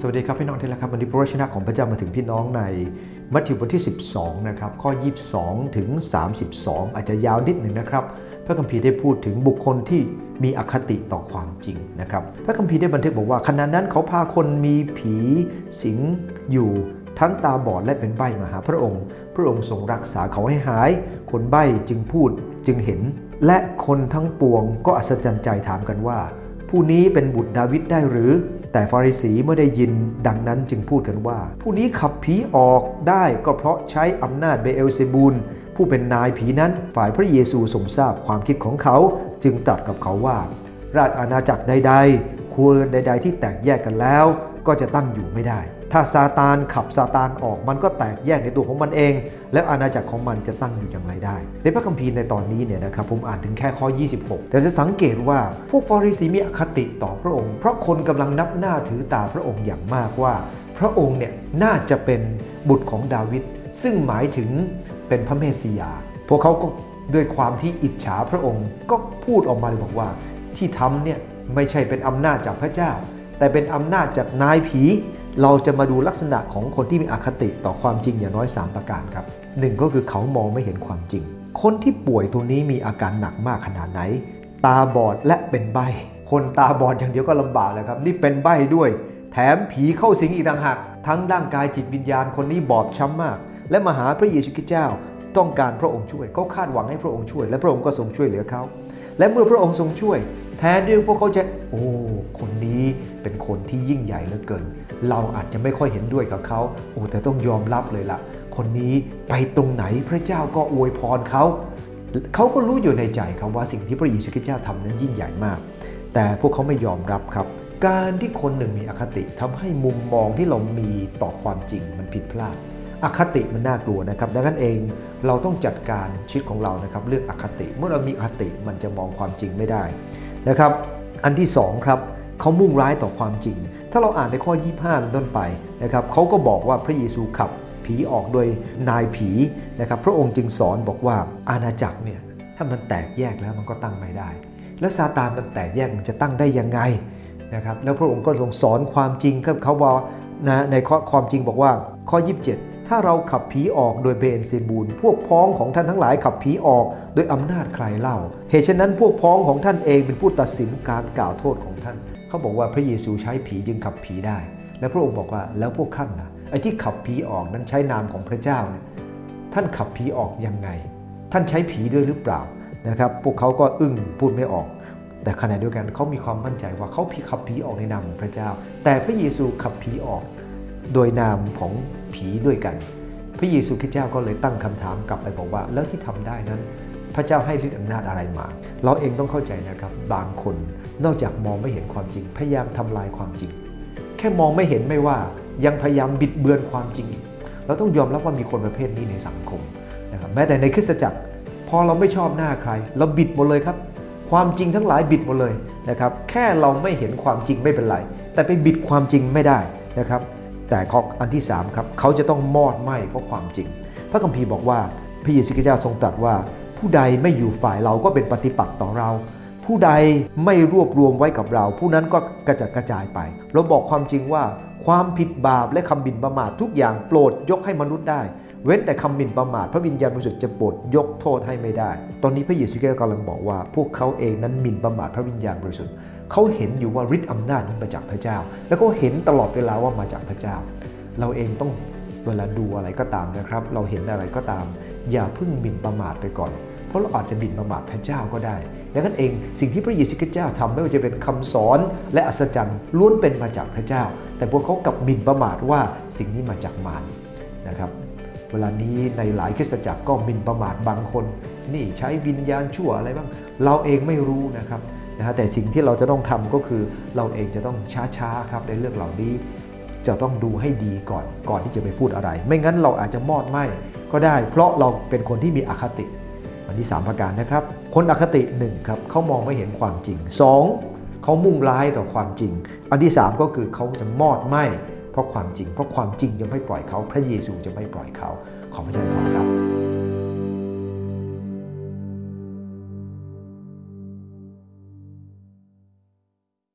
สวัสดีครับพี่น้องที่รักครับวันนี้พระวจนะของพระเจ้ามาถึงพี่น้องในมัทธิวบทที่ 12 นะครับ ข้อ 22 ถึง 32 อาจจะยาวนิดหนึ่งนะครับ พระคัมภีร์ได้พูดถึงบุคคลที่มีอคติต่อความจริงนะครับ พระคัมภีร์ได้บันทึกบอกว่าขณะนั้นเขาพาคนมีผีสิงอยู่ทั้งตาบอดและเป็นใบ้มาหาพระองค์ พระองค์ทรงรักษาเขาให้หาย คนใบ้จึงพูดจึงเห็น และคนทั้งปวงก็อัศจรรย์ใจถามกันว่า ผู้นี้เป็นบุตรดาวิดได้หรือแต่ฟาริสีเมื่อได้ยินดังนั้นจึงพูดกันว่า ผู้นี้ขับผีออกได้ก็เพราะใช้อำนาจเบเอลเซบูลผู้เป็นนายผีนั้นฝ่ายพระเยซูทรงทราบความคิดของเขา จึงตรัสกับเขาว่า ราชอาณาจักรใดๆครัวเรือนใด ๆ ที่แตกแยกกันแล้ว ก็จะตั้งอยู่ไม่ได้ ถ้าซาตานขับซาตานออกมันก็แตกแยกในตัวของมันเอง แล้วอาณาจักรของมันจะตั้งอยู่อย่างไรได้ ในพระคัมภีร์ในตอนนี้เนี่ยนะครับผมอ่านถึงแค่ข้อ 26 แต่จะสังเกตว่าพวกฟาริสีมีอคติต่อพระองค์ เพราะคนกำลังนับหน้าถือตาพระองค์อย่างมากว่า พระองค์เนี่ยน่าจะเป็นบุตรของดาวิดซึ่งหมายถึงเป็นพระเมสสิยา พวกเขาก็ด้วยความที่อิจฉาพระองค์ก็พูดออกมาเลยบอกว่าที่ทำเนี่ยไม่ใช่เป็นอำนาจจากพระเจ้า แต่เป็นอำนาจจากนายผี เราจะมาดูลักษณะของคนที่มีอคติต่อความจริงอย่างน้อย 3 ประการครับหนึ่งก็คือเขามองไม่เห็นความจริง คนที่ป่วยตรงนี้มีอาการหนักมากขนาดไหน ตาบอดและเป็นใบ คนตาบอดอย่างเดียวก็ลำบากแล้วครับ นี่เป็นใบด้วย แถมผีเข้าสิงอีกต่างหากทั้งร่างกายจิตวิญญาณคนนี้บอบช้ำมาก และมาหาพระเยซูคริสต์เจ้า ต้องการพระองค์ช่วยเขาคาดหวังให้พระองค์ช่วย และพระองค์ก็ทรงช่วยเหลือเขาและเมื่อพระองค์ทรงช่วย แทนที่พวกเขาจะโอ้คนนี้ เป็นคนที่ยิ่งใหญ่เหลือเกิน เราอาจจะไม่ค่อยเห็นด้วยกับเขาโอ้แต่ต้องยอมรับเลยล่ะ คนนี้ไปตรงไหนพระเจ้าก็อวยพรเขาเขาก็รู้อยู่ในใจครับว่าสิ่งที่พระเยซูคริสต์เจ้าทำนั้นยิ่งใหญ่มาก แต่พวกเขาไม่ยอมรับครับ การที่คนหนึ่งมีอคติทำให้มุมมองที่เรามีต่อความจริงมันผิดพลาด อคติมันน่ากลัวนะครับดังนั้นเองเราต้องจัดการชีวิตของเรานะครับเรื่องอคติ เมื่อเรามีอคติมันจะมองความจริงไม่ได้นะครับ อันที่2ครับ เขามุ่งร้ายต่อความจริง ถ้าเราอ่านในข้อ 25เป็นต้นไปนะครับเขาก็บอกว่าพระเยซูขับผีออกโดยนายผีนะครับพระองค์จึงสอนบอกว่าอาณาจักรเนี่ยถ้ามันแตกแยกแล้วมันก็ตั้งไม่ได้ แล้วซาตานมันแตกแยกมันจะตั้งได้ยังไงนะครับแล้วพระองค์ก็ทรงสอนความจริงครับเขาว่านะในข้อความจริงบอกว่าข้อ 27 ถ้าเราขับผีออกโดยเบนเซบูลพวกพ้องของท่านทั้งหลายขับผีออกโดยอำนาจใครเล่า เหตุฉะนั้นพวกพ้องของท่านเองเป็นผู้ตัดสินการกล่าวโทษของท่าน เขาบอกว่าพระเยซูใช้ผีจึงขับผีได้ และพระองค์บอกว่าแล้วพวกท่านนะไอ้ที่ขับผีออกนั้นใช้นามของพระเจ้าเนี่ยท่านขับผีออกยังไง ท่านใช้ผีด้วยหรือเปล่านะครับ พวกเขาก็อึ้งพูดไม่ออก แต่ขณะเดียวกันเขามีความมั่นใจว่าเขาผีขับผีออกในนามของพระเจ้า แต่พระเยซูขับผีออก โดยนามของผีด้วยกัน พระเยซูคริสต์เจ้าก็เลยตั้งคำถามกลับไปบอกว่าแล้วที่ทำได้นั้น ระเจ้าให้ฤทธิ์อำนาจอะไรมา เราเองต้องเข้าใจนะครับ บางคนนอกจากมองไม่เห็นความจริง พยายามทำลายความจริง แค่มองไม่เห็นไม่ว่ายังพยายามบิดเบือนความจริง เราต้องยอมรับว่ามีคนประเภทนี้ในสังคมนะครับแม้แต่ในคริสตจักร พอเราไม่ชอบหน้าใคร เราบิดหมดเลยครับ ความจริงทั้งหลายบิดหมดเลยนะครับแค่เราไม่เห็นความจริงไม่เป็นไร แต่ไปบิดความจริงไม่ได้นะครับแต่ข้ออันที่3ครับเขาจะต้องมอดไหม้เพราะความจริง พระคัมภีร์บอกว่าพระเยซูคริสต์ทรงตรัสว่า ผู้ใดไม่อยู่ฝ่ายเราก็เป็นปฏิปักษ์ต่อเรา ผู้ใดไม่รวบรวมไว้กับเรา ผู้นั้นก็กระจัดกระจายไป เราบอกความจริงว่า ความผิดบาปและคำบินประมาททุกอย่างโปรดยกให้มนุษย์ได้ เว้นแต่คำหมิ่นประมาทพระวิญญาณบริสุทธิ์จะโปรดยกโทษให้ไม่ได้ ตอนนี้พระเยซูคริสต์กำลังบอกว่า พวกเขาเองนั้นหมิ่นประมาทพระวิญญาณบริสุทธิ์เขาเห็นอยู่ว่าฤทธิ์อำนาจนี้นมาจากพระเจ้า แล้วก็เห็นตลอดเวลาว่ามาจากพระเจ้า เราเองต้องเวลาดูอะไรก็ตามนะครับ เราเห็นอะไรก็ตาม อย่าเพิ่งหมิ่นประมาทไปก่อน เพราะเราอาจจะหมิ่นประมาทพระเจ้าก็ได้ดังนั้นเองสิ่งที่พระเยซูคริสต์เจ้าทำไม่ว่าจะเป็นคำสอนและอัศจรรย์ล้วนเป็นมาจากพระเจ้า แต่พวกเขากลับหมิ่นประมาทว่าสิ่งนี้มาจากมารนะครับเวลานี้ในหลายคริสตจักรก็หมิ่นประมาทบางคน นี่ใช้วิญญาณชั่วอะไรบ้าง เราเองไม่รู้นะครับนะฮะแต่สิ่งที่เราจะต้องทำก็คือเราเองจะต้องช้าๆครับในเรื่องเหล่านี้จะต้องดูให้ดีก่อนก่อนที่จะไปพูดอะไร ไม่งั้นเราอาจจะมอดไหมก็ได้ เพราะเราเป็นคนที่มีอคติ อันที่ 3 ประการนะครับ คนอคติ 1 ครับเขามองไม่เห็นความจริง 2. เขามุ่งร้ายต่อความจริง อันที่ 3 ก็คือเขาจะมอดไหมเพราะความจริง เพราะความจริงจะไม่ปล่อยเขา พระเยซูจะไม่ปล่อยเขา ขอพระเจ้าพรครับ